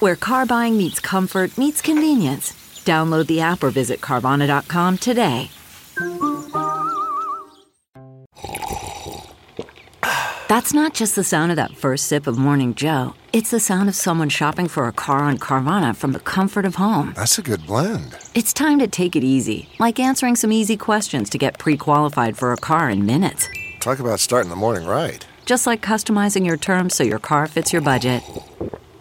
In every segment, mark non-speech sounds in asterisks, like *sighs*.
where car buying meets comfort, meets convenience. Download the app or visit Carvana.com today. That's not just the sound of that first sip of Morning Joe. It's the sound of someone shopping for a car on Carvana from the comfort of home. That's a good blend. It's time to take it easy, like answering some easy questions to get pre qualified for a car in minutes. Talk about starting the morning right. Just like customizing your terms so your car fits your budget.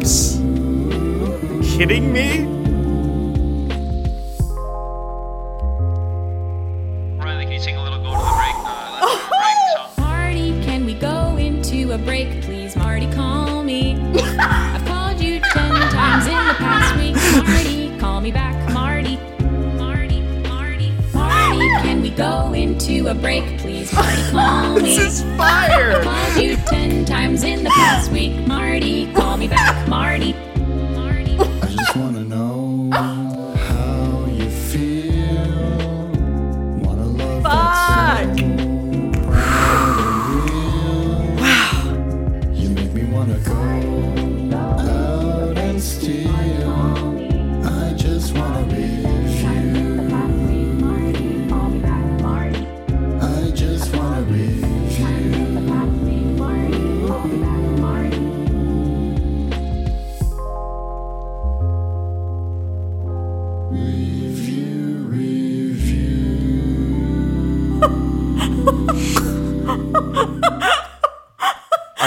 Goosebumps. Kidding me? Reilly, can you sing a little go to the break? Uh, let's go to the break *laughs* song. Marty, can we go into a break, please? Marty, call me. *laughs* I've called you ten times in the past week. Marty, call me back. Marty, Marty, Marty, Marty, can we go into a break, please? *laughs* Marty, call me. This is fire! I've called you ten times in the past week. Marty, call me back. Marty, Marty. I just wanna know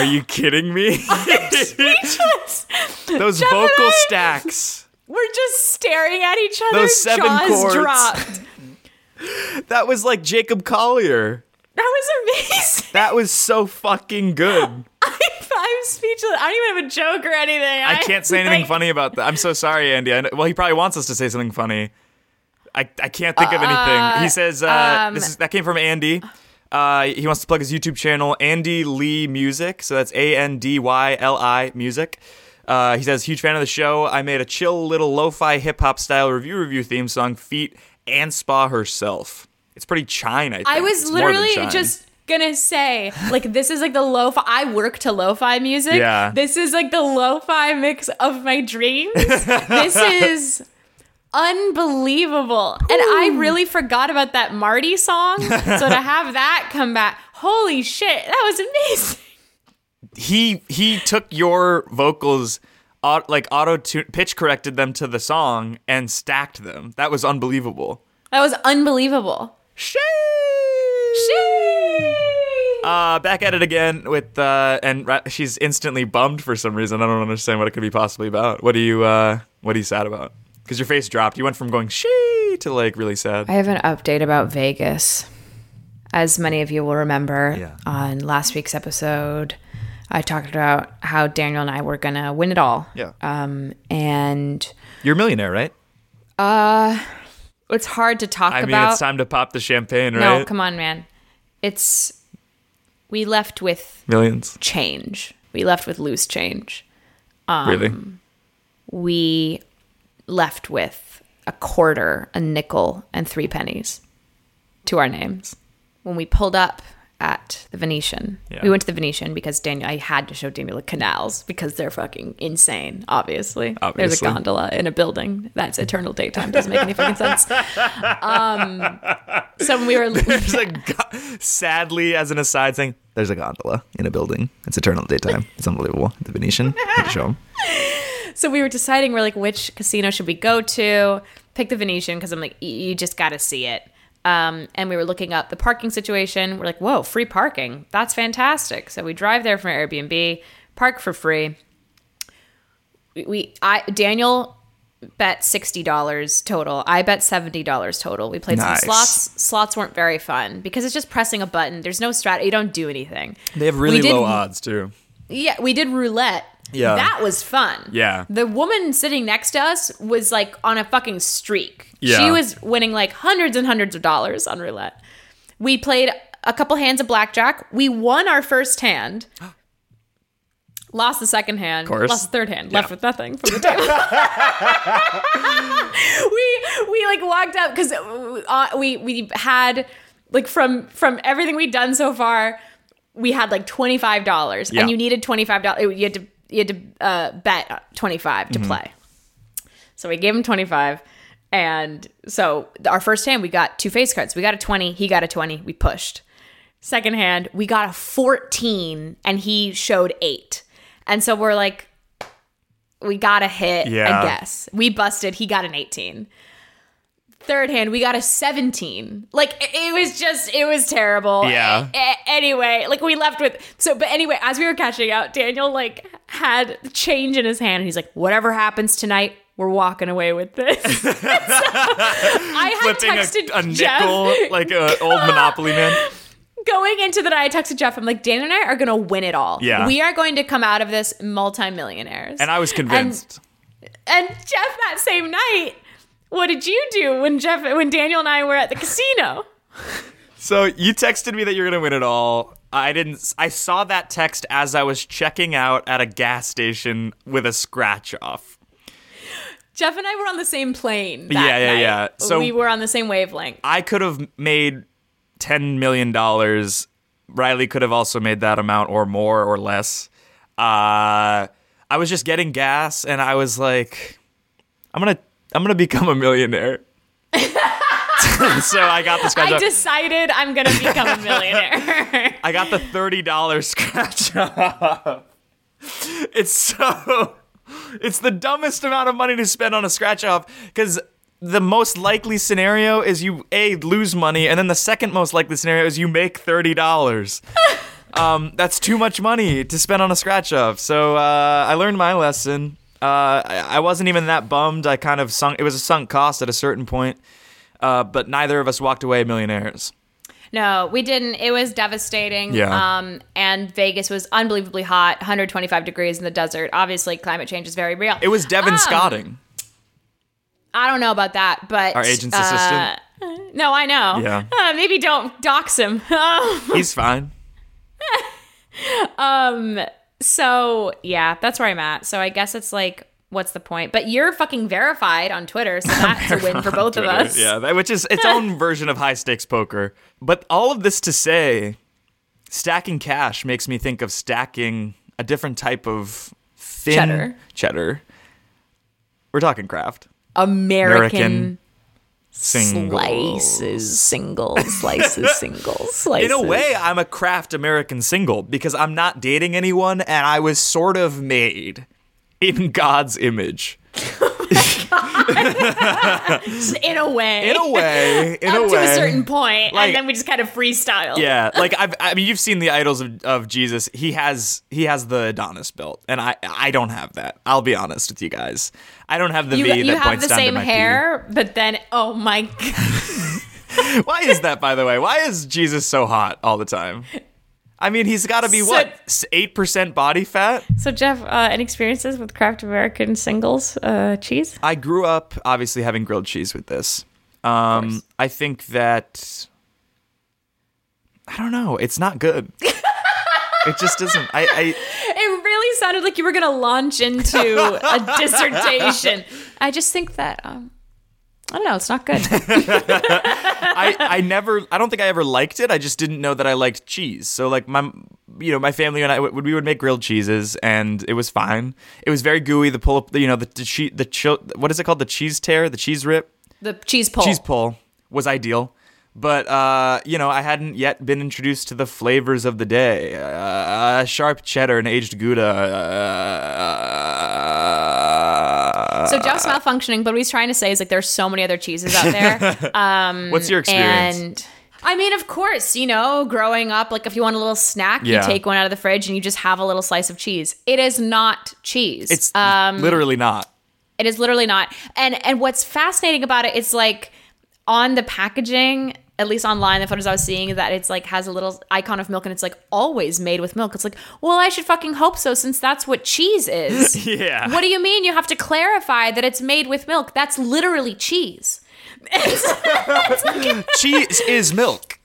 you kidding me? *laughs* *laughs* Those Geoff vocal I- stacks. We're just staring at each other. Those seven jaws chords. dropped. *laughs* That was like Jacob Collier. That was amazing. That was so fucking good. I'm, I'm speechless. I don't even have a joke or anything. I can't say anything like- funny about that. I'm so sorry, Andy. I well, he probably wants us to say something funny. I, I can't think of anything. He says uh, this is that came from Andy. Uh, he wants to plug his YouTube channel, Andy Li Music. So that's A N D Y L I Music. Uh, he says, huge fan of the show. I made a chill little lo-fi hip hop style Review Revue theme song, Feet and Spa herself. It's pretty chine. I think. I was It's literally just gonna say, like, this is like the lo-fi. I work to lo-fi music. Yeah. This is like the lo-fi mix of my dreams. *laughs* this is unbelievable. And I really forgot about that Marty song. so to *laughs* have that come back, holy shit, that was amazing. he he took your vocals like auto pitch corrected them to the song and stacked them that was unbelievable That was unbelievable. Shee! Shee! uh back at it again with uh and ra- she's instantly bummed for some reason i don't understand what it could be possibly about what are you uh what are you sad about because your face dropped you went from going she to like really sad I have an update about Vegas. As many of you will remember, Yeah. on last week's episode, I talked about how Daniel and I were going to win it all. yeah Um, and you're a millionaire right Uh, it's hard to talk about. i mean about. it's time to pop the champagne right? no, come on, man. It's. We left with millions change. We left with loose change. really We left with a quarter, a nickel, and three pennies to our names. When we pulled up at the Venetian. Yeah. We went to the Venetian because Daniel. I had to show Daniel the canals because they're fucking insane. Obviously, there's a gondola in a building that's eternal daytime. Doesn't make any fucking sense. Um, so when we were *laughs* There's a go- sadly, as an aside, thing, there's a gondola in a building. It's eternal daytime. It's unbelievable. The Venetian. Had to show 'em. So we were deciding we're like which casino should we go to? Pick the venetian because i'm like you just gotta see it. Um, and we were looking up the parking situation. We're like whoa free parking. That's fantastic. So we drive there from airbnb park for free. We, we i daniel bet $60 total. I bet $70 total. We played Nice. some slots. Slots weren't very fun because it's just pressing a button. There's no strat you don't do anything. They have really did- low odds too. yeah, we did roulette. Yeah. That was fun. Yeah. The woman sitting next to us was like on a fucking streak. Yeah. She was winning like hundreds and hundreds of dollars on roulette. We played a couple hands of blackjack. We won our first hand. *gasps* Lost the second hand. course. Lost the third hand. Left with nothing from the table. *laughs* we we like walked up because uh, we we had like from from everything we'd done so far, we had like twenty five dollars, Yeah. and you needed twenty five dollars. You had to you had to uh, bet 25 to play. So we gave him twenty five, and so our first hand we got two face cards. We got a twenty. He got a twenty. We pushed. Second hand we got a fourteen, and he showed eight. And so we're like, we got a hit, Yeah. I guess. We busted. He got an 18. Third hand, we got a 17. Like it- was just, it was terrible. Yeah. A- anyway, like we left with so, but anyway, as we were catching out, Daniel like had change in his hand, and he's like, "Whatever happens tonight, we're walking away with this." *laughs* So I had Flipping texted a, a Jeff nickel like an old Monopoly man. going into the night. I texted Geoff. I'm like, Dan and I are gonna win it all. Yeah. we are going to come out of this multimillionaires. And I was convinced. And Geoff, that same night, what did you do when Geoff, when Daniel and I were at the casino? So you texted me that you're gonna win it all. I didn't. I saw that text as I was checking out at a gas station with a scratch off. Geoff and I were on the same plane. That Yeah, yeah, night. yeah. So- we were on the same wavelength. I could have made ten million dollars. Reilly could have also made that amount or more or less. Uh, I was just getting gas, and I was like, I'm gonna, I'm gonna become a millionaire. *laughs* so I got the scratch I off. decided I'm gonna become a millionaire. *laughs* I got the thirty dollars scratch off. It's so it's the dumbest amount of money to spend on a scratch off because the most likely scenario is you a lose money, and then the second most likely scenario is you make thirty dollars. *laughs* um, that's too much money to spend on a scratch off. So uh, I learned my lesson. Uh, I, wasn't even that bummed. I kind of sunk. It was a sunk cost at a certain point. Uh, but neither of us walked away millionaires. no, we didn't. It was devastating. Yeah. Um, and Vegas was unbelievably hot, 125 degrees in the desert. Obviously, climate change is very real. It was Devin Um, Scotting. I don't know about that, but Our agent's uh, assistant? No, I know. Yeah. Uh, maybe don't dox him. *laughs* He's fine. *laughs* so yeah, that's where I'm at. So I guess it's like, what's the point? But you're fucking verified on Twitter, so *laughs* that's a win for both of us. Yeah, that, which is its *laughs* own version of high stakes poker. But all of this to say, stacking cash makes me think of stacking a different type of thin Cheddar. cheddar. We're talking Kraft. American, American Singles. slices, singles, slices, *laughs* singles, slices. In a way, I'm a Kraft American single because I'm not dating anyone and I was sort of made in God's image. *laughs* *laughs* in a way, In a way, in up a to a certain point, Like- and then we just kind of freestyle. Yeah, *laughs* like I've, I mean, you've seen the idols of, of Jesus. He has he has the Adonis belt, and I I don't have that. I'll be honest with you guys. I don't have the You, V you that have points the down to same my P. hair, but then oh my god, *laughs* Why is that, by the way? Why is Jesus so hot all the time? I mean, he's got to be So- what eight percent body fat. So Geoff, uh, any experiences with Kraft American singles uh, cheese? I grew up obviously having grilled cheese with this. Um, I think that I don't know. It's not good. *laughs* it just isn't. I, I It really sounded like you were going to launch into a *laughs* dissertation. I just think that um, I don't know. It's not good. *laughs* *laughs* I, I never I don't think I ever liked it. I just didn't know that I liked cheese. So like my you know my family and I would we would make grilled cheeses and it was fine. It was very gooey. The pull up you know the the, che- the chill, what is it called the cheese tear the cheese rip the cheese pull. cheese pull was ideal. But uh, you know, I hadn't yet been introduced to the flavors of the day. Uh, sharp cheddar and aged Gouda. Uh, So Geoff's malfunctioning, but what he's trying to say is like there's so many other cheeses out there. *laughs* Um, what's your experience? and I mean, of course, you know, growing up, like if you want a little snack, Yeah. you take one out of the fridge and you just have a little slice of cheese. It is not cheese. it's um, literally not. It is literally not. And and what's fascinating about it is like on the packaging, at least online, the photos I was seeing that it's like has a little icon of milk and it's like always made with milk. It's like, well, I should fucking hope so since that's what cheese is. *laughs* Yeah. What do you mean you have to clarify that it's made with milk? That's literally cheese. *laughs* cheese is milk.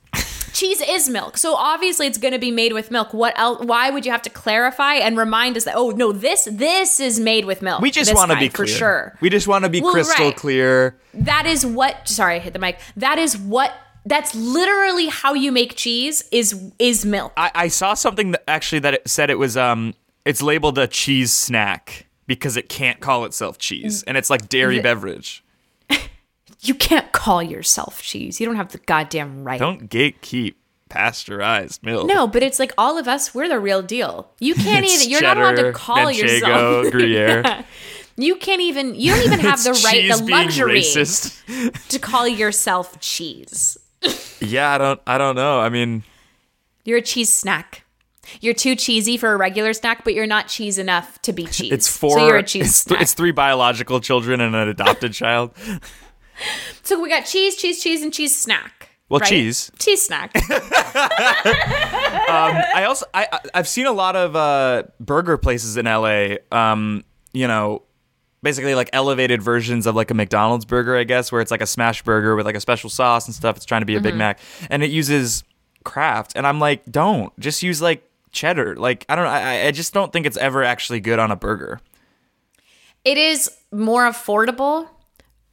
cheese is milk. So obviously it's going to be made with milk. What else why would you have to clarify and remind us that oh no this this is made with milk. We just want to be for clear. sure. We just want to be Well, crystal right. clear. That is what sorry, I hit the mic. That is what that's literally how you make cheese is is milk. I, I saw something that actually that it said it was um it's labeled a cheese snack because it can't call itself cheese and it's like dairy The- beverage. *laughs* You can't call yourself cheese. You don't have the goddamn right. Don't gatekeep pasteurized milk. No, but it's like all of us, we're the real deal. You *laughs* can't even you're not allowed to call Manchego, yourself *laughs* Gruyere. Yeah. You can't even you don't even have the right the luxury to call yourself cheese. Yeah, I don't I don't know. I mean, You're a cheese snack. You're too cheesy for a regular snack, but you're not cheese enough to be cheese. it's four So you're a cheese it's, th- it's three biological children and an adopted child. so we got cheese, cheese, cheese, and cheese snack. Well, right? cheese. Cheese snack. *laughs* I also I I- I've seen a lot of uh, burger places in LA. Um, you know, basically like elevated versions of like a McDonald's burger, I guess, where it's like a smash burger with like a special sauce and stuff. It's trying to be a Big Mhm. Mac, and it uses Kraft, and I'm like, don't just use like cheddar. Like I don't know. I, I just don't think it's ever actually good on a burger. it is more affordable.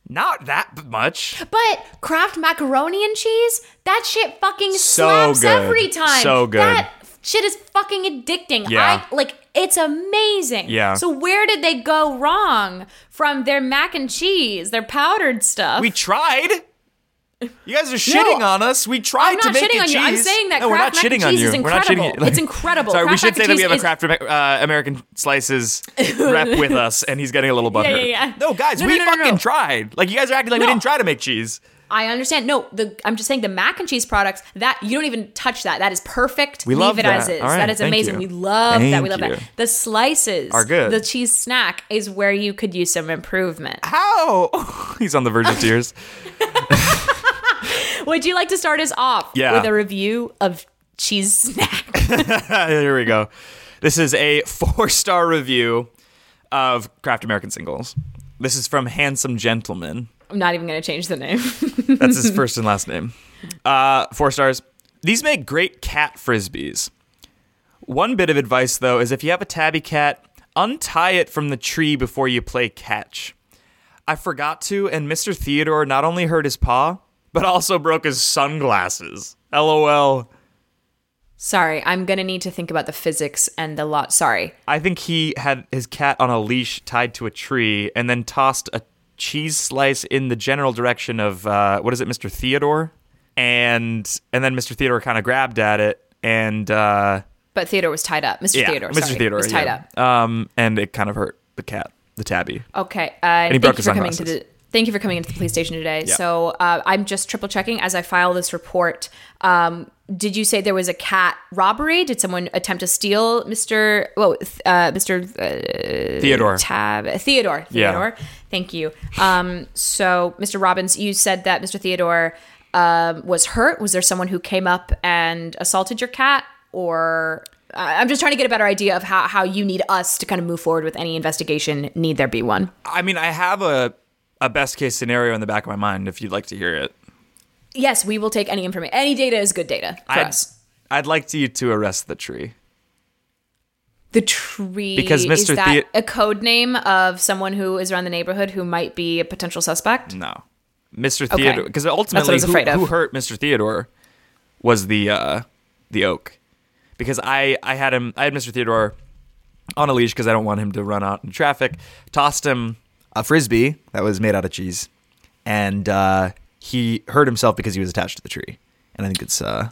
Not that much. But Kraft macaroni and cheese, that shit fucking So slaps good. every time. So good. That shit is fucking addicting. Yeah. I like it's amazing. Yeah. So where did they go wrong from their mac and cheese, their powdered stuff? We tried. You guys are shitting on us. We tried to not make shitting it on you. I'm saying that no, we're not Kraft mac and shitting on you. We're not shitting incredible. It's incredible. Sorry, we should say that we have a Kraft uh, American Slices *laughs* rep with us, and he's getting a little Yeah, butthurt. yeah, yeah. No, guys, No, we no, no, no, fucking no. tried. Like you guys are acting like we didn't try to make cheese. I understand. No, the I'm just saying the mac and cheese products that you don't even touch that. That is perfect. We Leave love it that. as is. Right, that is amazing. you. We love that. We love Thank that. The slices Are good. The cheese snack is where you could use some improvement. How? *laughs* he's on the verge of tears. *laughs* Would you like to start us off Yeah. with a review of cheese snack? *laughs* Here we go. This is a four star review of Kraft American Singles. This is from Handsome Gentleman. I'm not even going to change the name. *laughs* That's his first and *laughs* last name. Uh, four stars. These make great cat frisbees. One bit of advice, though, is if you have a tabby cat, untie it from the tree before you play catch. I forgot to, and Mr. Theodore not only hurt his paw, but also broke his sunglasses. LOL. Sorry, I'm going to need to think about the physics and the lot. Sorry. I think he had his cat on a leash tied to a tree and then tossed a cheese slice in the general direction of uh, what is it, Mr. Theodore? And and then Mr. Theodore kind of grabbed at it and uh, But Theodore was tied up. Mr. yeah, Theodore, Mr. sorry, Theodore was tied yeah. up. Um, and it kind of hurt the cat, the tabby. Okay. Uh, he thank broke his for coming to sunglasses. Thank you for coming into the police station today. Yeah. So uh, I'm just triple checking as I file this report. Um, did you say there was a cat robbery? Did someone attempt to steal Mr. Well, uh, Mr. Uh, Theodore. Tab Theodore. Yeah. Theodore. Thank you. Um, so Mr. Robbins, you said that Mr. Theodore um, was hurt. Was there someone who came up and assaulted your cat, or? Uh, I'm just trying to get a better idea of how, how you need us to kind of move forward with any investigation. Need there be one? I mean, I have a a best case scenario in the back of my mind if you'd like to hear it. Yes, we will take any information. Any data is good data for I'd, us. I'd like to you to arrest the tree. The tree Because is Mr. that Thea- a code name of someone who is around the neighborhood who might be a potential suspect? No. Mr. Theodore, because That's what I ultimately, who, who hurt Mr. Theodore was the uh, the oak, because I I had him I had Mr. Theodore on a leash because I don't want him to run out in traffic. Tossed him a frisbee that was made out of cheese, and uh, he hurt himself because he was attached to the tree. And I think it's uh,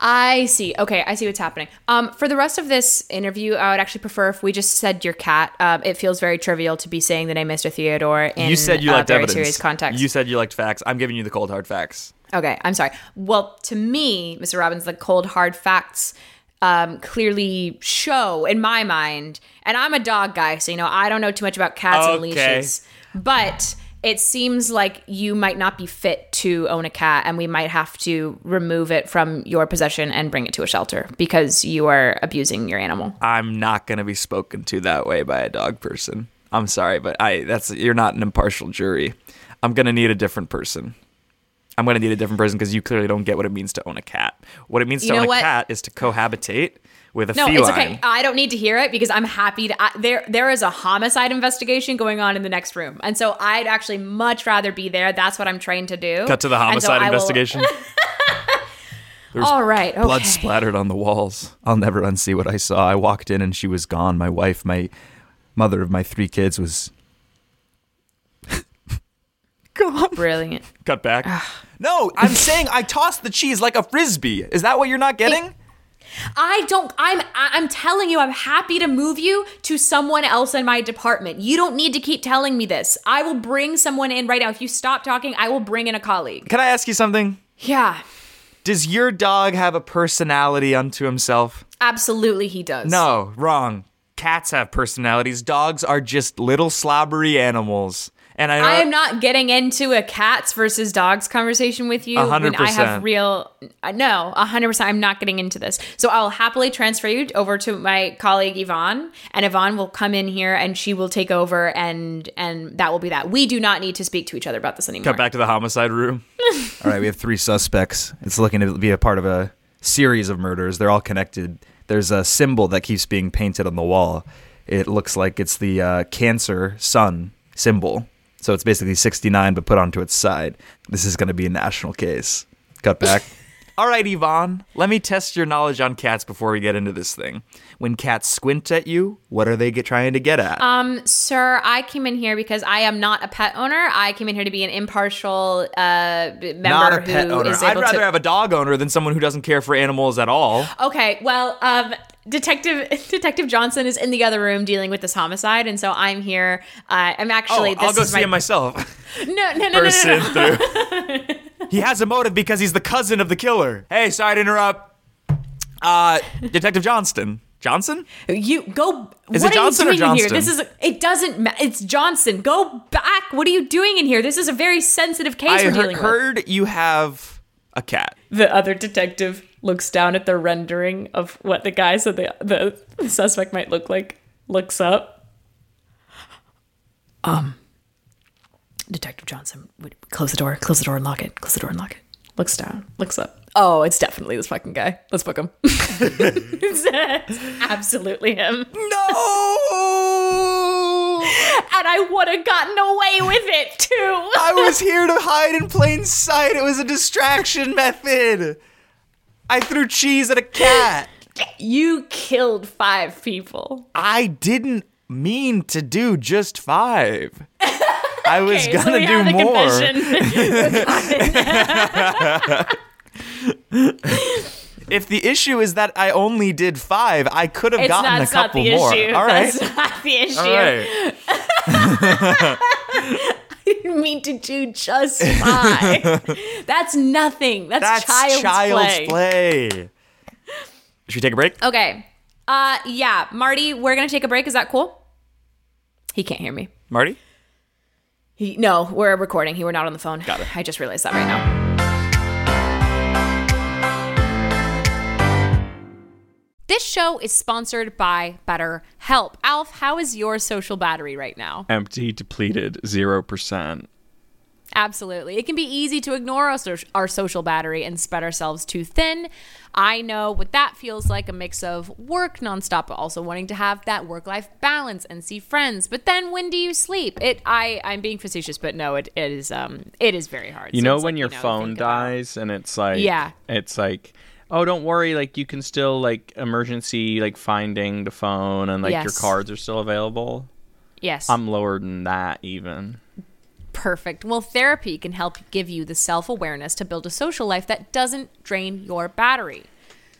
I see. Okay, I see what's happening. Um, for the rest of this interview, I would actually prefer if we just said your cat. Um, it feels very trivial to be saying the name Mr. Theodore in you said you a liked very evidence. serious context. You said you liked facts. I'm giving you the cold hard facts. Okay, I'm sorry. Well, to me, Mr. Robbins, the cold hard facts um, clearly show in my mind, and I'm a dog guy, so you know I don't know too much about cats and leashes, but it seems like you might not be fit to own a cat, and we might have to remove it from your possession and bring it to a shelter because you are abusing your animal. I'm not gonna be spoken to that way by a dog person. I'm sorry, but I that's you're not an impartial jury. I'm gonna need a different person. I'm gonna need a different person because you clearly don't get what it means to own a cat. What it means You to own a cat is to cohabitate with a feline. No, feline. it's okay. I don't need to hear it because I'm happy to. I, there, there is a homicide investigation going on in the next room, and so I'd actually much rather be there. That's what I'm trained to do. Cut to the so homicide will- investigation. *laughs* There's All right, okay. blood splattered on the walls. I'll never unsee what I saw. I walked in and she was gone. My wife, my mother of my three kids, was gone. Brilliant. Cut back. Ah. no, I'm saying I tossed the cheese like a frisbee. Is that what you're not getting? I don't. I'm. I'm telling you, I'm happy to move you to someone else in my department. You don't need to keep telling me this. I will bring someone in right now. If you stop talking, I will bring in a colleague. Can I ask you something? Yeah, Does your dog have a personality unto himself? absolutely, he does. No, wrong. Cats have personalities. Dogs are just little slobbery animals. And I I am not getting into a cats versus dogs conversation with you A hundred when I have real. uh, No, a hundred percent. I'm not getting into this. So I'll happily transfer you over to my colleague Yvonne, and Yvonne will come in here and she will take over, and and that will be that. We do not need to speak to each other about this anymore. cut back to the homicide room. *laughs* all right, we have three suspects. It's looking to be a part of a series of murders. They're all connected. There's a symbol that keeps being painted on the wall. It looks like it's the uh, cancer sun symbol. So it's basically 69, but put onto its side. This is going to be a national case. Cut back. All right, Yvonne, let me test your knowledge on cats before we get into this thing. When cats squint at you, what are they get, trying to get at? Um, sir, I came in here because I am not a pet owner. I came in here to be an impartial uh, member Not a pet owner. I'd rather to. have a dog owner than someone who doesn't care for animals at all. Okay, well, um, Detective *laughs* Detective Johnson is in the other room dealing with this homicide, and so I'm here. Uh, I'm actually. oh, this I'll go is see my, him myself. *laughs* No, no, no, no, no, no, through. *laughs* he has a motive because he's the cousin of the killer. Hey, sorry to interrupt. Uh, Detective Johnston. Johnson? You go. Is what it Johnson are you doing in here? This is. It doesn't. ma- It's Johnson. Go back. What are you doing in here? This is a very sensitive case I we're he- dealing with. heard you have a cat. The other detective looks down at the rendering of what the guy said the the suspect might look like. Looks up. Um. Detective Johnson, would close the door. Close the door and lock it. Close the door and lock it. Looks down. Looks up. Oh, it's definitely this fucking guy. Let's book him. it's, *laughs* it's absolutely him. No! And I would have gotten away with it too. I was here to hide in plain sight. It was a distraction method. I threw cheese at a cat. You killed five people. I didn't mean to do just five. I was Okay, gonna we do more. *laughs* If the issue is that I only did five, I could have it's gotten not, a couple more. issue. All right. That's not the issue. All right. *laughs* I didn't mean to do just five. That's nothing. That's, That's child's, child's play. play. Should we take a break? Okay. Uh yeah, Marty, we're gonna take a break. Is that cool? He can't hear me. Marty? He, no, we're recording. He we're not on the phone. Got it. I just realized that right now. This show is sponsored by BetterHelp. Alf, how is your social battery right now? Empty, depleted, 0%. Absolutely. It can be easy to ignore our, so- our social battery and spread ourselves too thin. I know what that feels like a mix of work nonstop, but also wanting to have that work life balance and see friends. But then when do you sleep? It I, I'm being facetious, but no, it, it is um it is very hard. You So know when like, your you know, phone think about- dies and it's like Yeah. it's like oh don't worry like you can still like emergency like finding the phone and like your cards are still available. Yes. I'm lower than that even. Perfect. Well, therapy can help give you the self awareness to build a social life that doesn't drain your battery.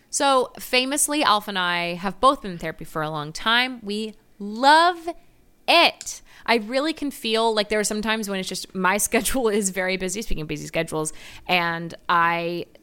So, famously, Alpha and I have both been in therapy for a long time. We love it. I really can feel like there are some times when it's just my *laughs* schedule is very busy, speaking of busy schedules, and I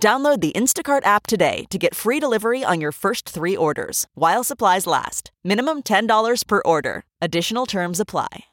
Download the Instacart app today to get free delivery on your first three orders while supplies last. Minimum $10 per order. Additional terms apply.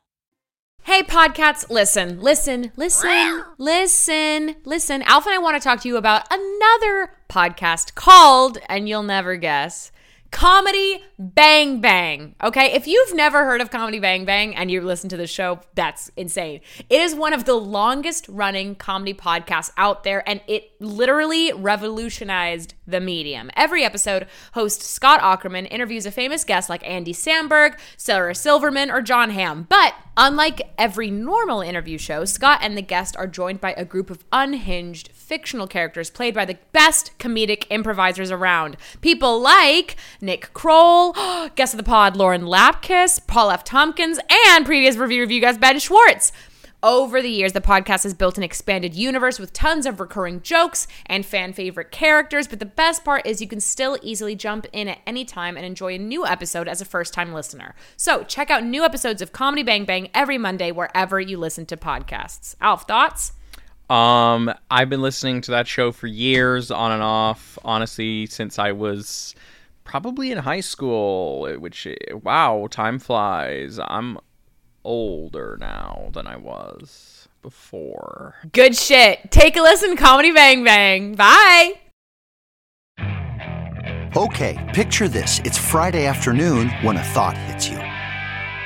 Hey, podcasts, listen, listen, listen, listen, listen. Alpha and I want to talk to you about another podcast called, and you'll never guess, Comedy Bang Bang. Okay, if you've never heard of Comedy Bang Bang and you listen to the show, that's insane. It is one of the longest running comedy podcasts out there, and it literally revolutionized the medium. Every episode, host Scott Aukerman interviews a famous guest like Andy Samberg, Sarah Silverman, or Jon Hamm. But unlike every normal interview show, Scott and the guest are joined by a group of unhinged fictional characters played by the best comedic improvisers around. People like Nick Kroll, *gasps* guest of the pod Lauren Lapkus, Paul F. Tompkins, and previous Review Revue guest Ben Schwartz. Over the years, the podcast has built an expanded universe with tons of recurring jokes and fan favorite characters. But the best part is you can still easily jump in at any time and enjoy a new episode as a first time listener. So check out new episodes of Comedy Bang Bang every Monday wherever you listen to podcasts. Alf, thoughts? Um, I've been listening to that show for years, on and off. Honestly, since I was probably in high school. Which, wow, time flies. I'm older now than I was before. Good shit. Take a listen, Comedy Bang Bang. Bye. Okay, picture this. It's Friday afternoon when a thought hits you.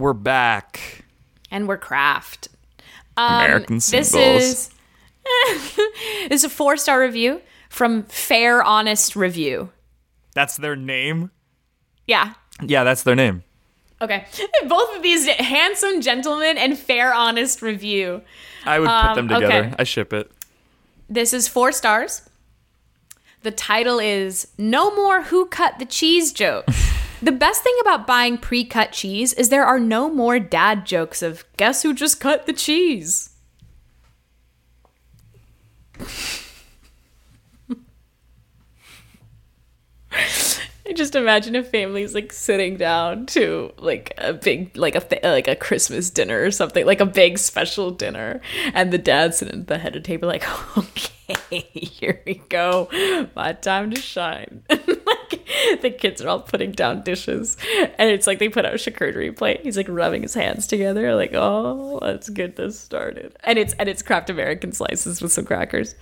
we're back. And we're Kraft. Um, American This is, *laughs* this is a four star review from Fair Honest Review. That's their name? Yeah. Yeah, that's their name. Okay. *laughs* Both of these handsome gentlemen and fair, honest review. I would put Um, them together. okay. I ship it. This is four stars. The title is No More Who Cut the Cheese Jokes. *laughs* the best thing about buying pre cut cheese is there are no more dad jokes of guess who just cut the cheese. I just imagine a family's like sitting down to like a big like a th- like a Christmas dinner or something like a big special dinner, and the dad's sitting at the head of the table like, *laughs* okay, here we go, my time to shine. *laughs* like the kids are all putting down dishes, and it's like they put out a charcuterie plate. He's like rubbing his hands together, like, oh, let's get this started. And it's and it's Kraft American slices with some crackers.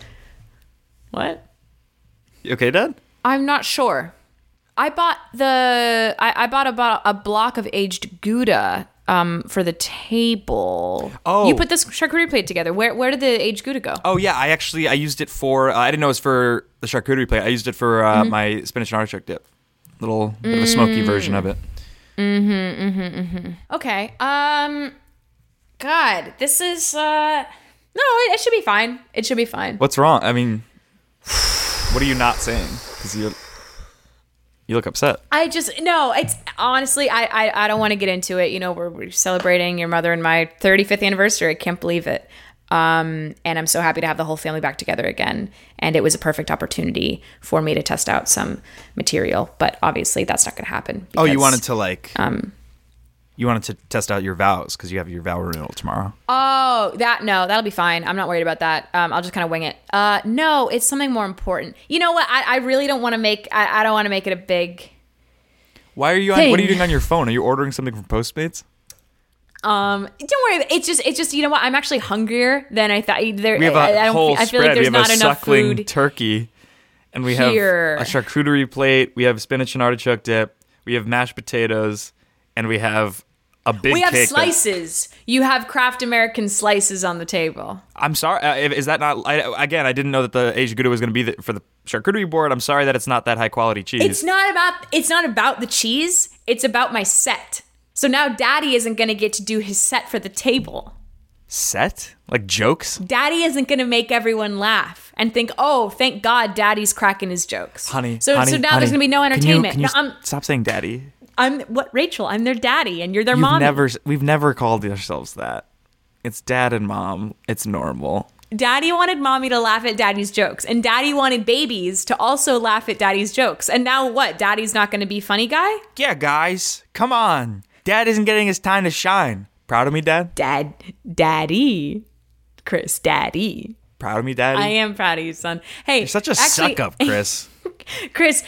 What? You okay, Dad? I'm not sure. I bought the I, I bought about a block of aged Gouda um, for the table. Oh. you put this charcuterie plate together. Where where did the aged Gouda go? Oh yeah, I actually I used it for. Uh, I didn't know it was for the charcuterie plate. I used it for uh, Mhm. my spinach and artichoke dip. Little bit of a smoky version of it. Mm-hmm. Mm-hmm. Mm-hmm. Okay. Um. God, this is uh. No, it, it should be fine. It should be fine. What's wrong? I mean, *sighs* what are you not saying? Because you you look upset. I just no. It's honestly, I I, I don't want to get into it. You know, we're, we're celebrating your mother and my 35th anniversary. I can't believe it. Um, and I'm so happy to have the whole family back together again. And it was a perfect opportunity for me to test out some material. But obviously, that's not going to happen. oh, you wanted to like Um. You wanted to test out your vows because you have your vow renewal tomorrow. Oh, that no, that'll be fine. I'm not worried about that. Um, I'll just kind of wing it. Uh, no, it's something more important. You know what? I, I really don't want to make. I, I don't want to make it a big. Why are you on? What are you doing on your phone? Are you ordering something from Postmates? Um, don't worry. It's just, it's just, you know what? I'm actually hungrier than I thought. There, We have a I, I don't. whole I feel spread. like there's we have not a suckling food. turkey, and we here. have a charcuterie plate. We have spinach and artichoke dip. We have mashed potatoes, and we have a big. we have cake that- slices. You have Kraft American slices on the table. I'm sorry. Uh, is that not? I, again, I didn't know that the Asian Gouda was going to be the, for the charcuterie board. I'm sorry that it's not that high quality cheese. It's not about. It's not about the cheese. It's about my set. So now Daddy isn't going to get to do his set for the table. set like jokes. Daddy isn't going to make everyone laugh and think, "Oh, thank God, Daddy's cracking his jokes." Honey, So honey, so now honey, there's going to be no can you- entertainment. Can you, No, I'm stop saying daddy? I'm what Rachel. I'm their daddy, and you're their mom. never. We've never called ourselves that. It's dad and mom. It's normal. Daddy wanted mommy to laugh at daddy's jokes, and daddy wanted babies to also laugh at daddy's jokes. And now what? Daddy's not going to be funny guy? Yeah, guys, come on. Dad isn't getting his time to shine. Proud of me, Dad. Dad, daddy, Chris, daddy. Proud of me, Daddy. I am proud of you, son. Hey, You're such a actually- suck up, Chris. *laughs* Chris,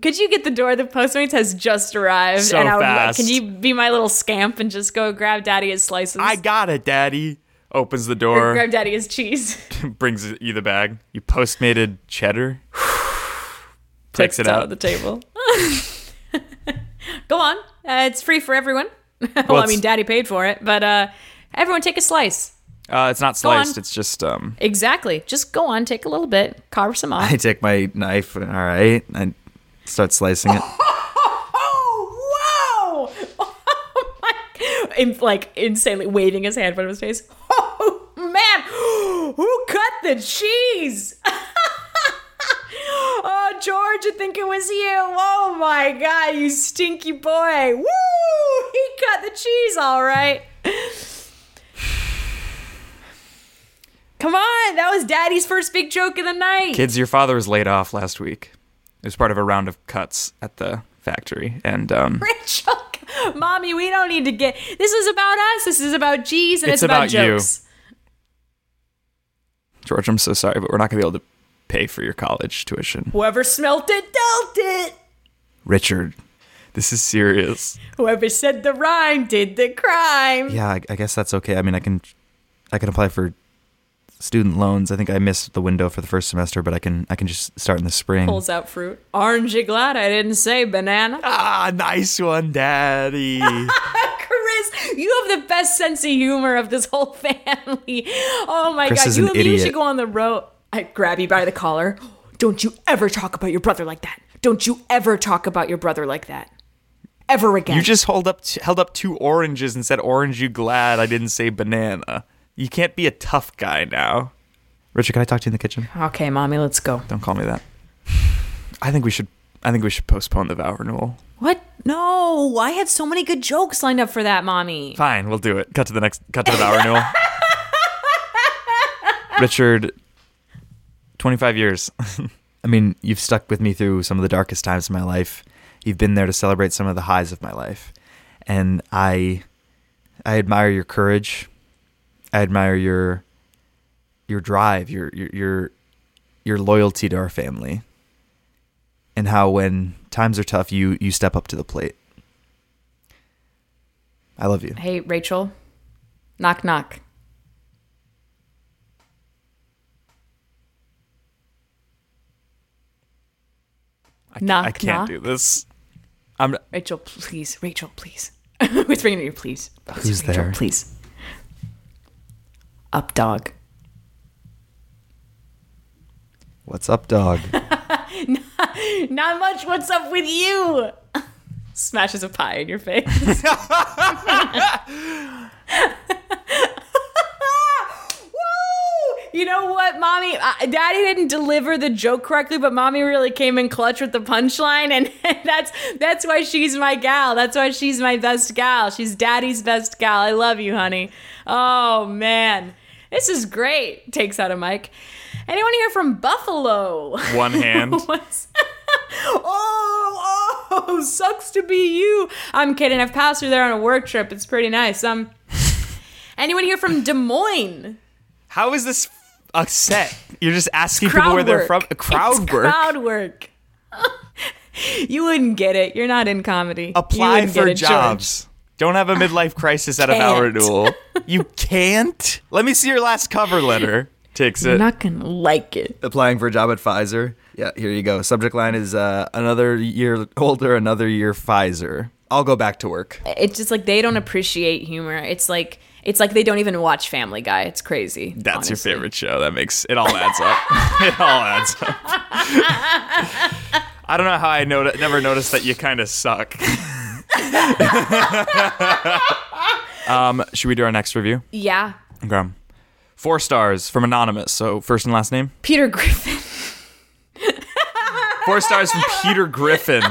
could you get the door? The Postmates has just arrived, So and I would, fast. can you be my little scamp and just go grab daddy his slices? I got it, Daddy. Opens the or door, grab daddy his cheese. *laughs* brings you the bag. You postmated cheddar. *sighs* Takes it out of the table. *laughs* Go on. Uh, it's free for everyone. *laughs* well, I mean, Daddy paid for it, but uh, everyone take a slice. Uh, it's not sliced. It's just um. Exactly. Just go on, take a little bit, carve some off. I take my knife. All right, I start slicing it. *laughs* Oh, whoa! *laughs* Oh my! In, like insanely waving his hand in front of his face. *laughs* Oh man! *gasps* Who cut the cheese? oh, George, I think it was you. Oh my God, you stinky boy! Woo! He cut the cheese, all right. *sighs* Come on, that was Daddy's first big joke of the night. Kids, your father was laid off last week. It was part of a round of cuts at the factory, and um, *laughs* Rachel, mommy, we don't need to get. This is about us. This is about G's, and It's it's, about, about you. George, I'm so sorry, but we're not gonna be able to pay for your college tuition. Whoever smelt it dealt it. Richard, this is serious. Whoever said the rhyme did the crime. Yeah, I, I guess that's okay. I mean, I can, I can apply for student loans. I think I missed the window for the first semester, but I can, I can just start in the spring. Pulls out fruit. Aren't you glad I didn't say banana? Ah, nice one, Daddy. *laughs* Chris, you have the best sense of humor of this whole *laughs* family. Oh my Chris god, you an and me idiot. should go on the road. I grab you by the collar. Don't you ever talk about your brother like that. Don't you ever talk about your brother like that. ever again. You just hold up t- held up two oranges and said, "Orange, you glad I didn't say banana." You can't be a tough guy now. Richard, can I talk to you in the kitchen? Okay, mommy, let's go. Don't call me that. I think we should. I think we should postpone the vow renewal. What? No, I had so many good jokes lined up for that, mommy. Fine, we'll do it. Cut to the next. Cut to the vow renewal. *laughs* Richard, twenty-five years. *laughs* I mean, you've stuck with me through some of the darkest times of my life. You've been there to celebrate some of the highs of my life, and I, I admire your courage. I admire your, your drive, your your your, your loyalty to our family, and how when times are tough, you you step up to the plate. I love you. Hey, Rachel. Knock, knock. I, knock, I can't knock. do this. I'm. Rachel, please. Rachel, please. *laughs* Whispering in your ear, please. Who's Rachel, there? Please. Up, dog. What's up, dog? *laughs* Not much. What's up with you? *laughs* Smashes a pie in your face. *laughs* Woo! You know what, mommy? Daddy didn't deliver the joke correctly, but mommy really came in clutch with the punchline, and that's that's why she's my gal. That's why she's my best gal. She's Daddy's best gal. I love you, honey. Oh man, this is great. Takes out a mic. Anyone here from Buffalo? One hand. *laughs* What's- *laughs* oh, oh, sucks to be you. I'm kidding. I've passed through there on a work trip. It's pretty nice. Um, anyone here from Des Moines? How is this a set? You're just asking people where they're from. Crowd It's work. Crowd work. *laughs* you wouldn't get it. You're not in comedy. You Apply for jobs. it, George. Jobs. Don't have a midlife crisis at a vow renewal. *laughs* You can't. Let me see your last cover letter. Takes You're it. not gonna like it. Applying for a job at Pfizer. Yeah, here you go. Subject line is uh, another year older, another year Pfizer. I'll go back to work. It's just like they don't appreciate humor. It's like it's like they don't even watch Family Guy. It's crazy. That's honestly. your favorite show. That makes it all adds up. *laughs* it all adds up. *laughs* I don't know how I noti- never noticed that you kind of suck. Um, should we do our next review? Yeah. Okay. Four stars from Anonymous. So first and last name. Peter Griffin. Four stars from Peter Griffin.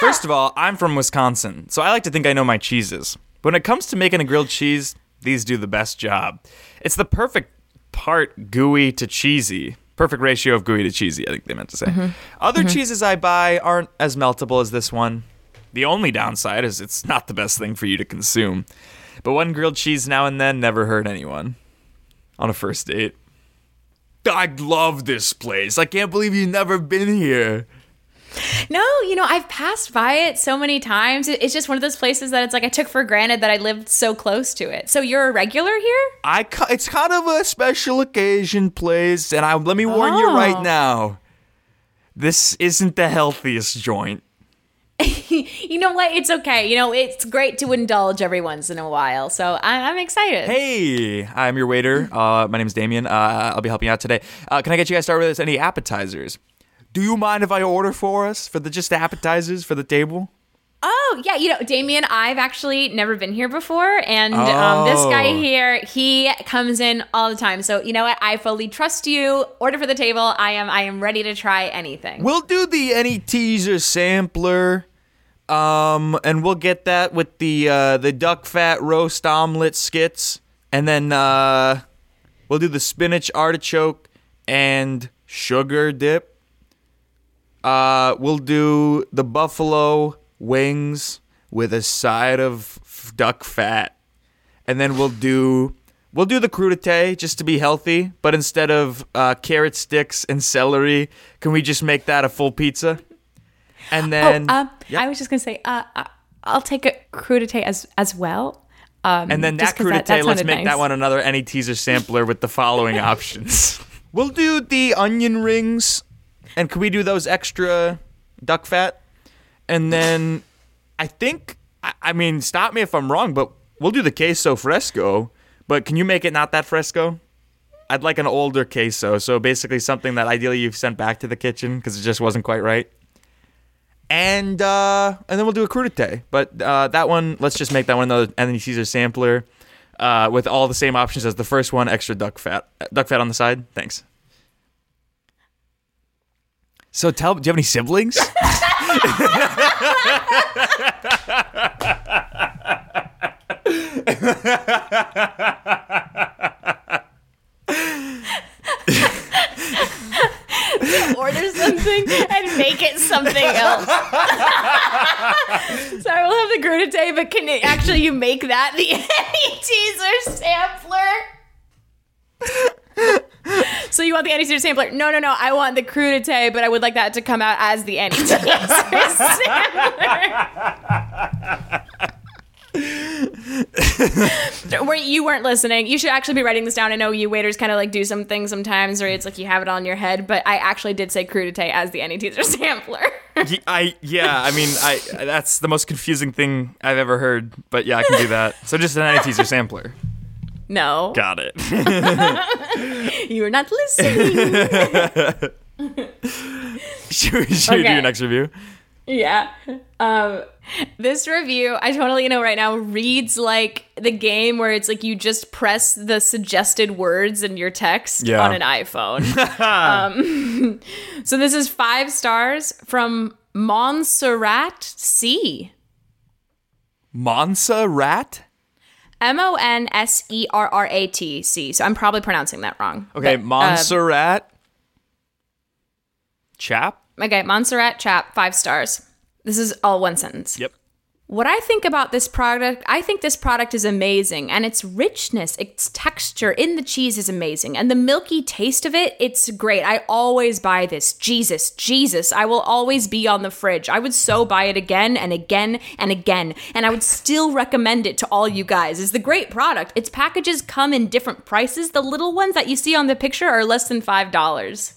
First of all, I'm from Wisconsin, so I like to think I know my cheeses. But when it comes to making a grilled cheese, these do the best job. It's the perfect part gooey to cheesy. Perfect ratio of gooey to cheesy, I think they meant to say. Mm-hmm. Other cheeses I buy aren't as meltable as this one. The only downside is it's not the best thing for you to consume. But one grilled cheese now and then never hurt anyone on a first date. I love this place. I can't believe you've never been here. No, you know, I've passed by it so many times. It's just one of those places that it's like I took for granted that I lived so close to it. So you're a regular here? I it's kind of a special occasion place, and I let me warn you right Oh. now. This isn't the healthiest joint. *laughs* you know what? It's okay. You know, it's great to indulge every once in a while. So I- I'm excited. Hey, I'm your waiter. Uh, my name's Damien. Uh, I'll be helping you out today. Uh, can I get you guys started with any appetizers? Do you mind if I order for us for the just appetizers for the table? Oh, yeah. You know, Damien, I've actually never been here before. And um, this guy Oh. here, he comes in all the time. So you know what? I fully trust you. Order for the table. I am I am ready to try anything. We'll do the any teaser sampler. Um, and we'll get that with the uh, the duck fat roast omelet skits, and then uh, we'll do the spinach artichoke and sugar dip. Uh, we'll do the buffalo wings with a side of f- duck fat, and then we'll do we'll do the crudité just to be healthy. But instead of uh, carrot sticks and celery, can we just make that a full pizza? And then oh, um, Yep. I was just gonna say, uh, uh, I'll take a crudité as as well. Um, And then that crudité, that let's sounded make that one another any teaser sampler with the following *laughs* options. We'll do the onion rings, and can we do those extra duck fat? And then I think, I, I mean, stop me if I'm wrong, but we'll do the queso fresco. But can you make it not that fresco? I'd like an older queso, so basically something that ideally you've sent back to the kitchen because it just wasn't quite right. and uh, and then we'll do a crudite. But uh, that one, let's just make that one another Anthony Caesar sampler uh, with all the same options as the first one. Extra duck fat, duck fat on the side. Thanks. So tell, do you have any siblings? *laughs* *laughs* *laughs* Order something and make it something else. *laughs* Sorry, we'll have the crudité, but can it, actually you make that the *laughs* Teaser sampler? So you want the Teaser sampler? No, no, no. I want the crudité, but I would like that to come out as the Teaser sampler. *laughs* Where you weren't listening, you should actually be writing this down. I know you waiters kind of like do some things sometimes, or it's like you have it on your head. But I actually did say crudité as the Teaser sampler. I yeah, I mean, I that's the most confusing thing I've ever heard. But yeah, I can do that. So just an Annie Teaser sampler. No, Got it. *laughs* You're not listening. *laughs* should we, should we do your next review? Yeah. Um, this review, I totally know right now, reads like the game where it's like you just press the suggested words in your text Yeah. on an iPhone. *laughs* um, so this is five stars from Montserrat C. Montserrat. M O N S E R R A T C. So I'm probably pronouncing that wrong. Okay, But, uh, Montserrat. Chap. okay, Montserrat Chap, five stars. This is all one sentence. Yep. What I think about this product, I think this product is amazing and its richness, its texture in the cheese is amazing. And the milky taste of it, it's great. I always buy this. Jesus, Jesus, I will always be on the fridge. I would so buy it again and again and again. And I would still recommend it to all you guys. It's the great product. Its packages come in different prices. The little ones that you see on the picture are less than $5.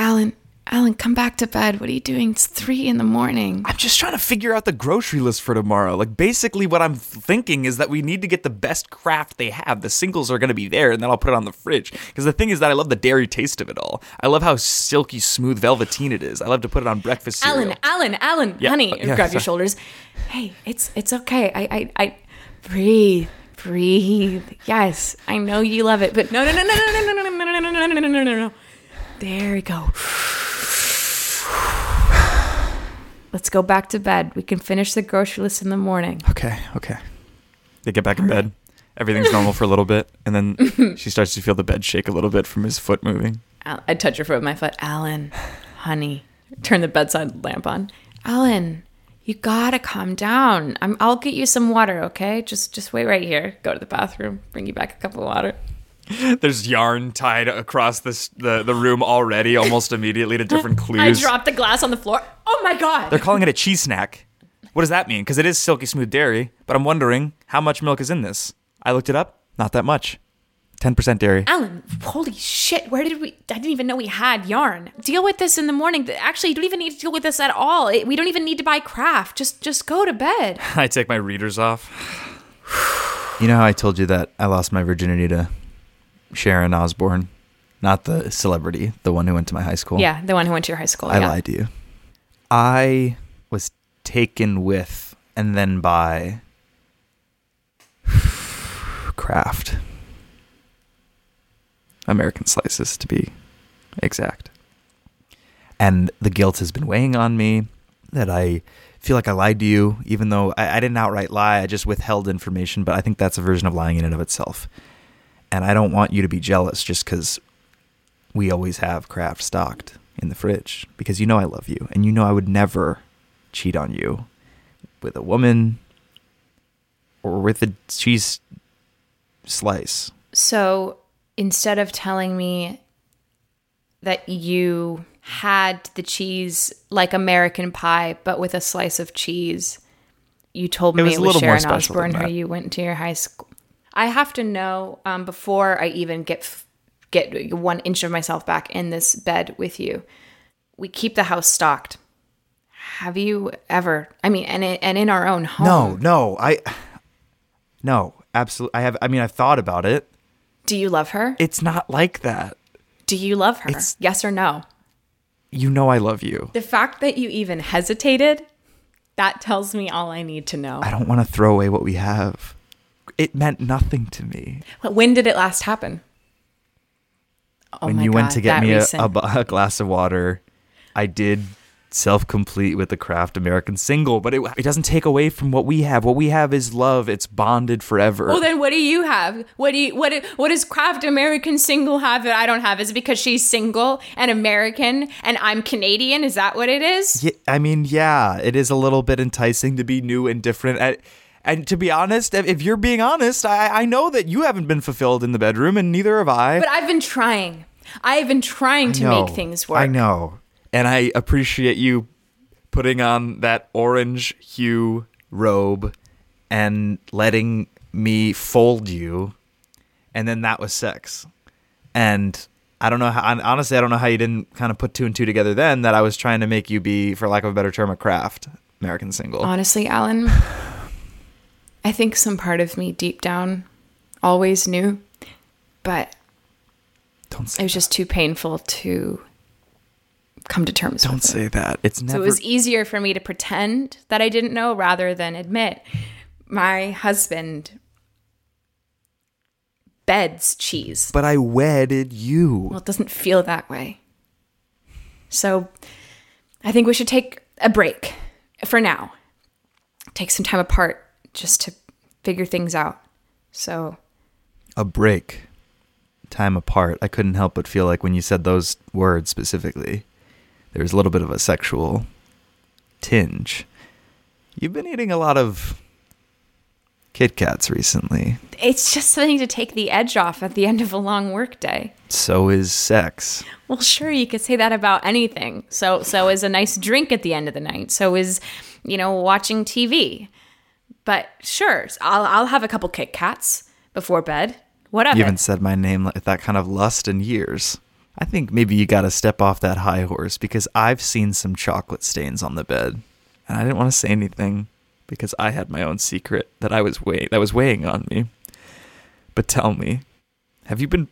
Alan, Alan, come back to bed. What are you doing? It's three in the morning. I'm just trying to figure out the grocery list for tomorrow. Like, basically, what I'm thinking is that we need to get the best Kraft they have. The singles are going to be there, and then I'll put it on the fridge. Because the thing is that I love the dairy taste of it all. I love how silky smooth velveteen it is. I love to put it on breakfast cereal. Alan, Alan, Alan, Yeah, honey, uh, yeah, grab your shoulders. Hey, it's it's okay. I I I breathe, breathe. Yes, I know you love it, but no, no, no, no, no, no, no, no, no, no, no, no, no, no, no, no, no. There we go. Let's go back to bed. We can finish the grocery list in the morning. Okay, okay. They get back in bed. Everything's normal for a little bit, and then *laughs* she starts to feel the bed shake a little bit from his foot moving. I touch her foot with my foot. Alan, honey, turn the bedside lamp on. Alan, you gotta calm down. I'm, I'll get you some water, okay? Just just wait right here. Go to the bathroom. Bring you back a cup of water. *laughs* There's yarn tied across this the, the room already, almost immediately to different *laughs* clues. I dropped the glass on the floor. Oh my god! They're calling it a cheese snack. What does that mean? Because it is silky smooth dairy, but I'm wondering how much milk is in this. I looked it up. Not that much. 10% dairy. Alan, holy shit! Where did we? I didn't even know we had yarn. Deal with this in the morning. Actually, you don't even need to deal with this at all. It- we don't even need to buy Kraft. Just just go to bed. *laughs* I take my readers off. *sighs* You know how I told you that I lost my virginity to Sharon Osbourne, Not the celebrity, the one who went to my high school. Yeah, the one who went to your high school. I yeah. lied to you. I was taken with and then by *sighs* Kraft. American slices, to be exact. And the guilt has been weighing on me that I feel like I lied to you, even though I, I didn't outright lie. I just withheld information, but I think that's a version of lying in and of itself. And I don't want you to be jealous just because we always have Kraft stocked in the fridge because you know I love you and you know I would never cheat on you with a woman or with a cheese slice. So instead of telling me that you had the cheese like American pie, but with a slice of cheese, you told It me was it a was little more Sharon Osbourne, who you went to your high school. I have to know um, before I even get f- get one inch of myself back in this bed with you. We keep the house stocked. Have you ever? I mean, and in, and in our own home. No, no, I no, absolutely. I have. I mean, I've thought about it. Do you love her? It's not like that. Do you love her? It's, yes or no? you know I love you. The fact that you even hesitated, that tells me all I need to know. I don't want to throw away what we have. It meant nothing to me. When did it last happen? Oh when you went to get me a, a, a glass of water, I did self complete with the Kraft American single, but it, it doesn't take away from what we have. What we have is love. It's bonded forever. Well, then what do you have? What do you what what does Kraft American single have that I don't have? Is it because she's single and American and I'm Canadian? Is that what it is? Yeah, I mean, yeah, it is a little bit enticing to be new and different. And, and to be honest, if- you're being honest, I, I know that you haven't been fulfilled in the bedroom, and neither have I. But I've been trying. I've been trying to know. make things work. I know. And I appreciate you putting on that orange hue robe and letting me fold you. And then that was sex. And I don't know how, honestly, I don't know how you didn't kind of put two and two together then that I was trying to make you be, for lack of a better term, a Kraft American single. Honestly, Alan, *laughs* I think some part of me deep down always knew, but Don't it was just too painful to come to terms Don't say that. It's never So it was easier for me to pretend that I didn't know rather than admit my husband beds cheese. but I wedded you. Well, it doesn't feel that way. So I think we should take a break for now. Take some time apart just to figure things out. So a break, time apart. I couldn't help but feel like when you said those words specifically, there was a little bit of a sexual tinge. You've been eating a lot of Kit Kats recently. it's just something to take the edge off at the end of a long workday. So is sex. Well, sure, you could say that about anything. So, so is a nice drink at the end of the night. So is, you know, watching TV. But sure, I'll I'll have a couple Kit Kats before bed. Whatever. You haven't said my name with that kind of lust in years. I think maybe you got to step off that high horse because I've seen some chocolate stains on the bed, and I didn't want to say anything because I had my own secret that I was weigh that was weighing on me. But tell me, have you been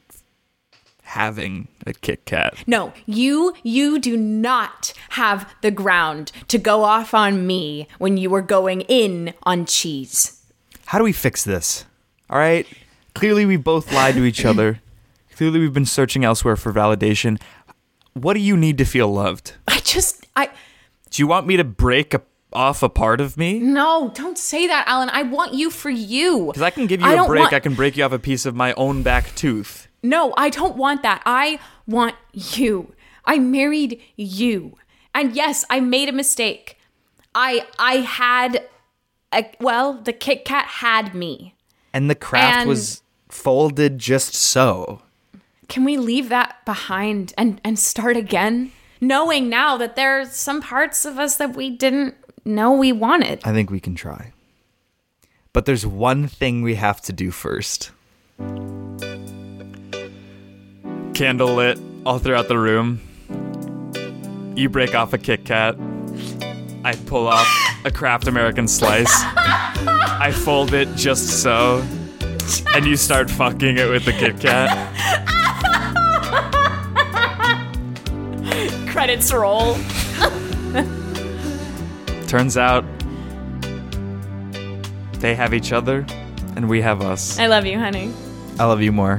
having a Kit Kat? No, you you do not have the ground to go off on me when you were going in on cheese. How do we fix this? All right. Clearly, we both lied to each other. *laughs* Clearly, we've been searching elsewhere for validation. What do you need to feel loved? I just I Do you want me to break a, off a part of me? no, don't say that, Alan. I want you for you. Because I can give you I a break. want- I can break you off a piece of my own back tooth. No, I don't want that. I want you. I married you. And yes, I made a mistake. I I had a well, the Kit Kat had me. And the Kraft And- was folded just so. Can we leave that behind and and start again? Knowing now that there are some parts of us that we didn't know we wanted. I think we can try. But there's one thing we have to do first. Candle lit all throughout the room. You break off a Kit Kat. I pull off a Kraft American slice. I fold it just so. And you start fucking it with the Kit Kat. Credits roll. Turns out they have each other and we have us. I love you, honey. I love you more.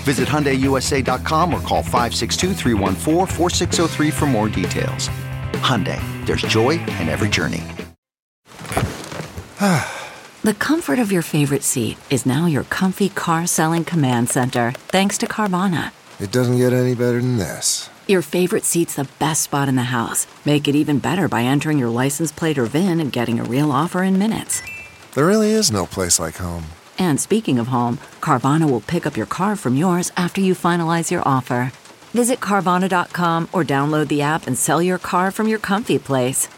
Visit HyundaiUSA.com or call 562-314-4603 for more details. Hyundai, there's joy in every journey. *sighs* The comfort of your favorite seat is now your comfy car selling command center, thanks to Carvana. It doesn't get any better than this. Your favorite seat's the best spot in the house. Make it even better by entering your license plate or VIN and getting a real offer in minutes. There really is no place like home. And speaking of home, Carvana will pick up your car from yours after you finalize your offer. Visit Carvana.com or download the app and sell your car from your comfy place.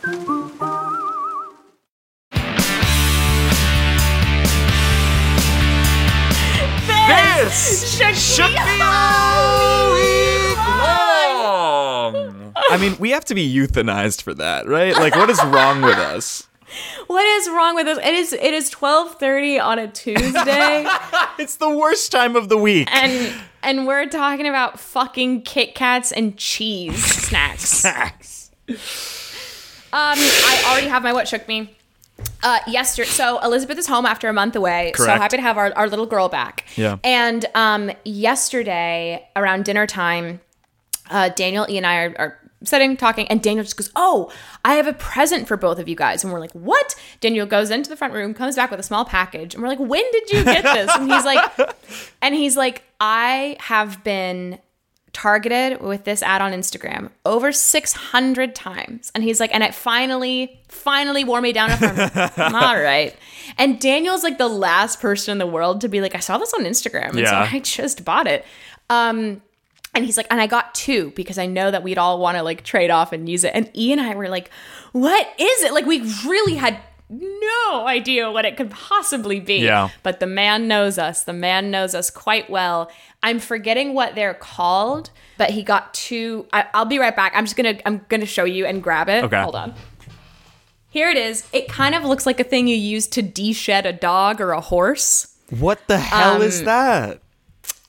This shook me I mean, we have to be euthanized for that, right? Like, what is wrong with us? What is wrong with us? It is it is twelve thirty on a Tuesday, *laughs* It's the worst time of the week. and and we're talking about fucking Kit Kats and cheese snacks. *laughs* Snacks. Um, I already have my what shook me. Uh, yesterday, so Elizabeth is home after a month away. So happy to have our, our little girl back. Yeah. And um, yesterday around dinner time, uh, Daniel, E, and I are, are sitting talking, and Daniel just goes, "Oh, I have a present for both of you guys." And we're like, "What?" Daniel goes into the front room, comes back with a small package, and we're like, "When did you get this?" And he's like, *laughs* "And he's like, I have been." targeted with this ad on Instagram over 600 times. And he's like, and it finally, finally wore me down. *laughs* Like, All right. And Daniel's like the last person in the world to be like, I saw this on Instagram. And Yeah. so I just bought it. Um, and he's like, and I got two because I know that we'd all want to like trade off and use it. And E and I were like, what is it? Like, we really had no idea what it could possibly be. Yeah. But the man knows us. The man knows us quite well. I'm forgetting what they're called, but he got two. I, I'll be right back. I'm just gonna I'm gonna show you and grab it. Okay. Hold on. Here it is. It kind of looks like a thing you use to de-shed a dog or a horse. What the hell Um, is that?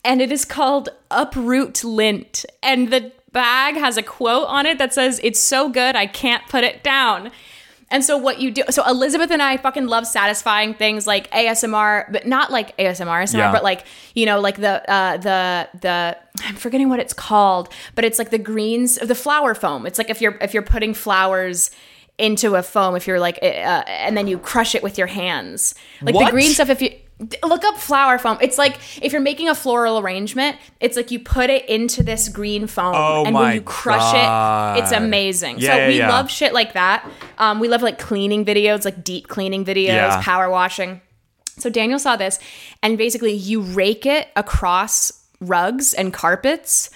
And it is called Uproot Lint. And the bag has a quote on it that says, It's so good, I can't put it down. And so, what you do, so Elizabeth and I fucking love satisfying things like ASMR, but not like ASMR, ASMR, Yeah. but like, you know, like the, uh, the, the, I'm forgetting what it's called, but it's like the greens, of the flower foam. It's like if you're, if you're putting flowers into a foam, if you're like, uh, and then you crush it with your hands. Like What? the green stuff, if you, Look up flower foam. It's like if you're making a floral arrangement, it's like you put it into this green foam, Oh and when you crush God. it, it's amazing. Yeah, so yeah, we yeah. love shit like that. Um, we love like cleaning videos, like deep cleaning videos, power washing. So Daniel saw this, and basically you rake it across rugs and carpets,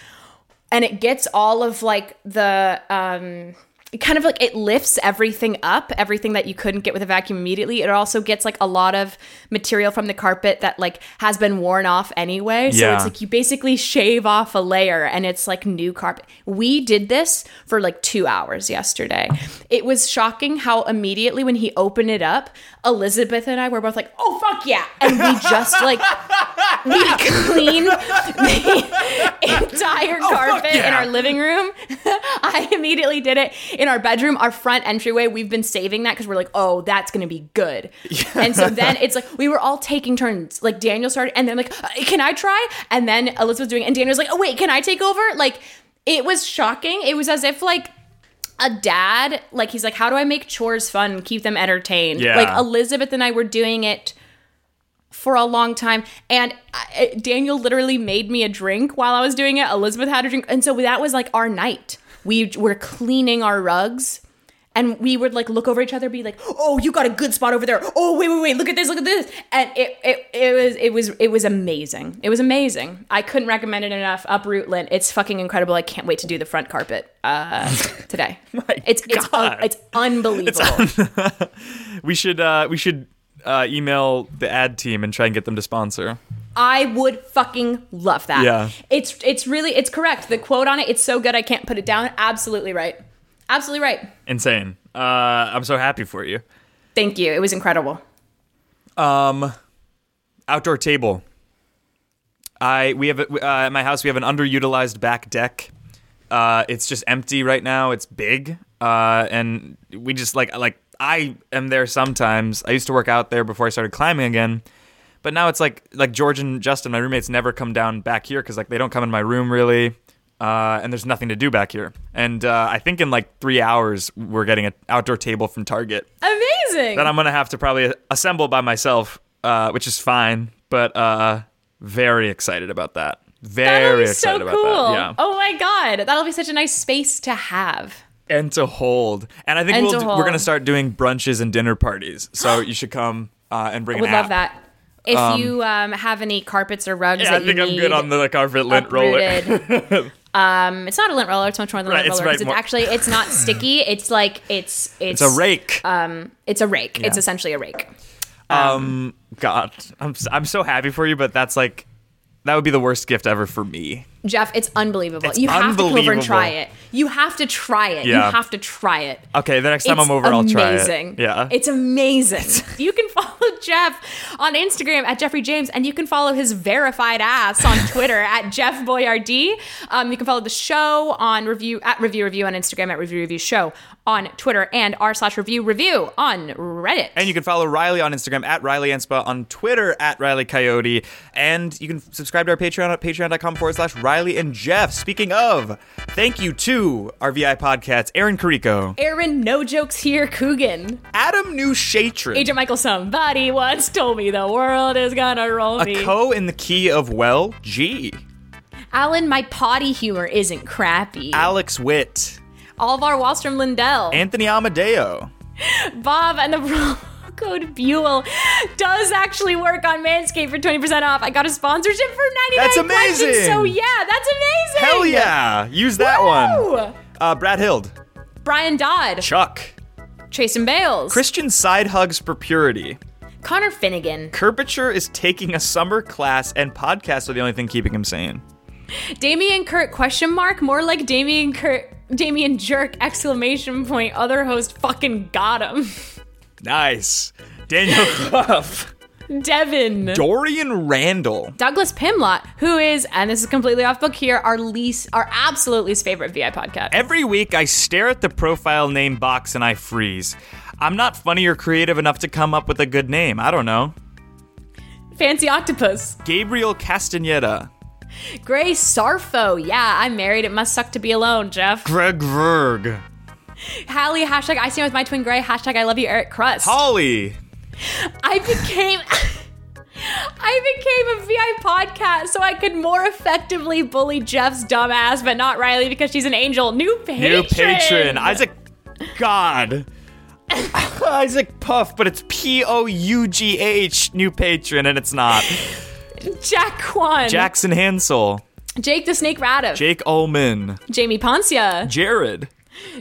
and it gets all of like the um kind of like it lifts everything up everything that you couldn't get with a vacuum immediately. It also gets like a lot of material from the carpet that like has been worn off anyway. So Yeah. it's like you basically shave off a layer and it's like new carpet. We did this for like two hours yesterday. It was shocking how immediately when he opened it up elizabeth and i were both like oh fuck yeah. And we just like *laughs* we cleaned the *laughs* entire Oh, carpet in our living room. *laughs* I immediately did it in our bedroom, our front entryway. We've been saving that because we're like, oh, that's gonna be good. And so *laughs* then it's like we were all taking turns. Like Daniel started, and then like, "Uh, can I try? And then Elizabeth doing, it, and Daniel's like, oh wait, can I take over? Like it was shocking. It was as if like a dad, like he's like, how do I make chores fun and keep them entertained? Yeah. Like Elizabeth and I were doing it for a long time. And I, Daniel literally made me a drink while I was doing it. Elizabeth had a drink. And so that was like our night. We were cleaning our rugs. And we would like look over each other, be like, "Oh, you got a good spot over there. Oh, wait, wait, wait! Look at this! Look at this!" And it, it, it was, it was, it was amazing. It was amazing. I couldn't recommend it enough. Uproot lint. It's fucking incredible. I can't wait to do the front carpet uh, *laughs* today. it's, it's, un- it's unbelievable. *laughs* We should uh, we should uh, email the ad team and try and get them to sponsor. I would fucking love that. Yeah. It's it's really it's correct. The quote on it, it's so good I can't put it down. Absolutely right. Absolutely right. Insane. Uh, I'm so happy for you. Thank you. It was incredible. Um, outdoor table. I we have a- uh, at my house we have an underutilized back deck. Uh, it's just empty right now. It's big, uh, and we just like like I am there sometimes. I used to work out there before I started climbing again, But now it's like like George and Justin, my roommates, never come down back here because like they don't come in my room really, uh, and there's nothing to do back here. And uh, I think in like three hours we're getting an outdoor table from Target Amazing. that I'm gonna have to probably assemble by myself, uh, which is fine. But uh, very excited about that. Very excited so about cool. that. Yeah. Oh my god, that'll be such a nice space to have. and to hold. And I think And we'll to do, we're gonna start doing brunches and dinner parties. So you should come uh, and bring I would love app. that. If Um, you um, have any carpets or rugs Yeah, I think I'm good on the carpet lint roller. *laughs* um, it's not a lint roller. It's much more than a Right, lint it's roller right it's more- actually it's not *laughs* sticky. It's like it's it's, It's a rake. Um, it's a rake. It's essentially a rake. Um, God, I'm I'm so happy for you, but that's like that would be the worst gift ever for me. Geoff, it's unbelievable. It's you have to come over and try it. You have to try it. Yeah. You have to try it. Okay, the next time It's I'm over, I'll try amazing. it. Yeah. It's amazing. *laughs* you can follow Geoff on Instagram at Geoffrey James, and you can follow his verified ass on *laughs* Twitter at Geoff Boyardee. Um, you can follow the show on review at Review Revue on Instagram at Review Revue Show on Twitter and r slash Review Revue on Reddit. And you can follow Reilly on Instagram at Reilly Anspaugh, on Twitter at Riley Coyote, and you can subscribe to our Patreon at patreon.com forward slash Reilly and Geoff. Speaking of, thank you to our VI podcasts, Aaron Carico, Aaron, no jokes here, Coogan. Adam New Shatron, Agent Michael, somebody once told me the world is gonna roll me. a co in the key of well, G, Alan, my potty humor isn't crappy. Alex Witt, Alvar Wallstrom Lindell. Anthony Amadeo, Bob and the *laughs* code Buell does actually work on Manscaped for 20% off. I got a sponsorship for 99 That's questions, amazing. So yeah, that's amazing. Hell yeah! Use that Woo! one. Uh, Brad Hild, Brian Dodd, Chuck, Trace Bales, Christian Side Hugs for Purity. Connor Finnegan, Curvature is taking a summer class, and podcasts are the only thing keeping him sane. Damien Kurt question mark more like Damien Kurt Damien Jerk exclamation point other host fucking got him. *laughs* Nice. Daniel *laughs* Clough. Devin Dorian Randall. Douglas Pimlott, who is, and this is completely off book here, our least, our absolute least favorite VI podcast. Every week, I stare at the profile name box and I freeze. I'm not funny or creative enough to come up with a good name. I don't know. Fancy Octopus. Gabriel Castaneda. Gray Sarfo. Yeah, I'm married. It must suck to be alone, Geoff. Greg Verg. *laughs* Hallie, hashtag I stand with my twin Gray, hashtag I love you, Eric Crust. Holly. I became. *laughs* I became a VI podcast so I could more effectively bully Geoff's dumbass, but not Reilly because she's an angel. New patron. New patron. Isaac. God. *laughs* Isaac Puff, but it's P O U G H, new patron, and it's not. Jack Kwan. Jackson Hansel. Jake the Snake Radiff. Jake Ullman. Jamie Poncia. Jared.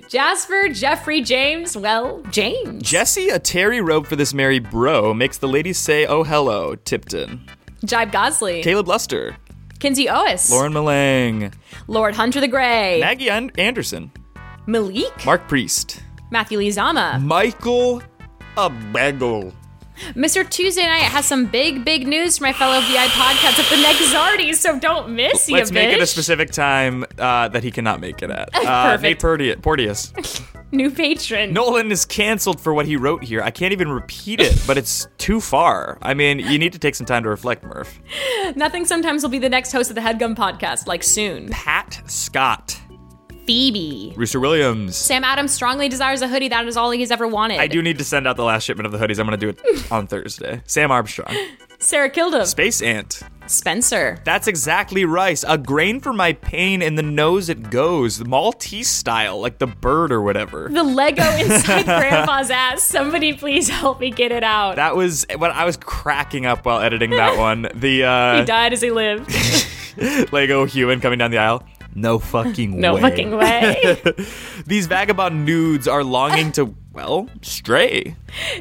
Jasper Jeffrey James. Well, James. Jesse, a Terry robe for this merry bro, makes the ladies say, oh, hello, Tipton. Jibe Gosley. Caleb Luster. Kinsey Ois. Lauren Malang. Lord Hunter the Grey. Maggie An- Anderson. Malik. Mark Priest. Matthew Lee Zama. Michael Abegel. Mr. Tuesday Night has some big, big news for my fellow VI podcasts at the next Zardy, so don't miss you, Let's make it a specific time uh, that he cannot make it at. *laughs* Uh, Perfect. Nate Porti- Porteous. *laughs* New patron. Nolan is canceled for what he wrote here. I can't even repeat it, but it's too far. I mean, you need to take some time to reflect, Murph. *laughs* Nothing sometimes will be the next host of the Headgum podcast, like soon. Pat Scott. Phoebe. Rooster Williams. Sam Adams strongly desires a hoodie. That is all he's ever wanted. I do need to send out the last shipment of the hoodies. I'm going to do it *laughs* on Thursday. Sam Armstrong. Sarah Kildum. Space Ant. Spencer. That's exactly rice. A grain for my pain in the nose it goes. The Maltese style, like the bird or whatever. The Lego inside *laughs* Grandpa's ass. Somebody please help me get it out. That was when I was cracking up while editing that *laughs* one. The uh, he died as he lived. Lego human coming down the aisle. No fucking No way. No fucking way. *laughs* These vagabond nudes are longing to, well, stray.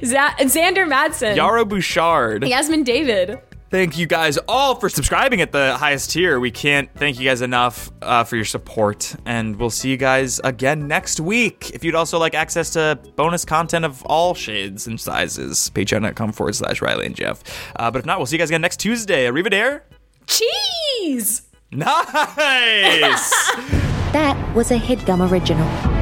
Z- Xander Madsen. Yara Bouchard. Yasmin David. Thank you guys all for subscribing at the highest tier. We can't thank you guys enough uh, for your support, and we'll see you guys again next week. If you'd also like access to bonus content of all shades and sizes, patreon.com forward slash Reilly and Geoff. Uh, but if not, we'll see you guys again next Tuesday. Arrivederci. Cheese! Nice! That was a headgum original.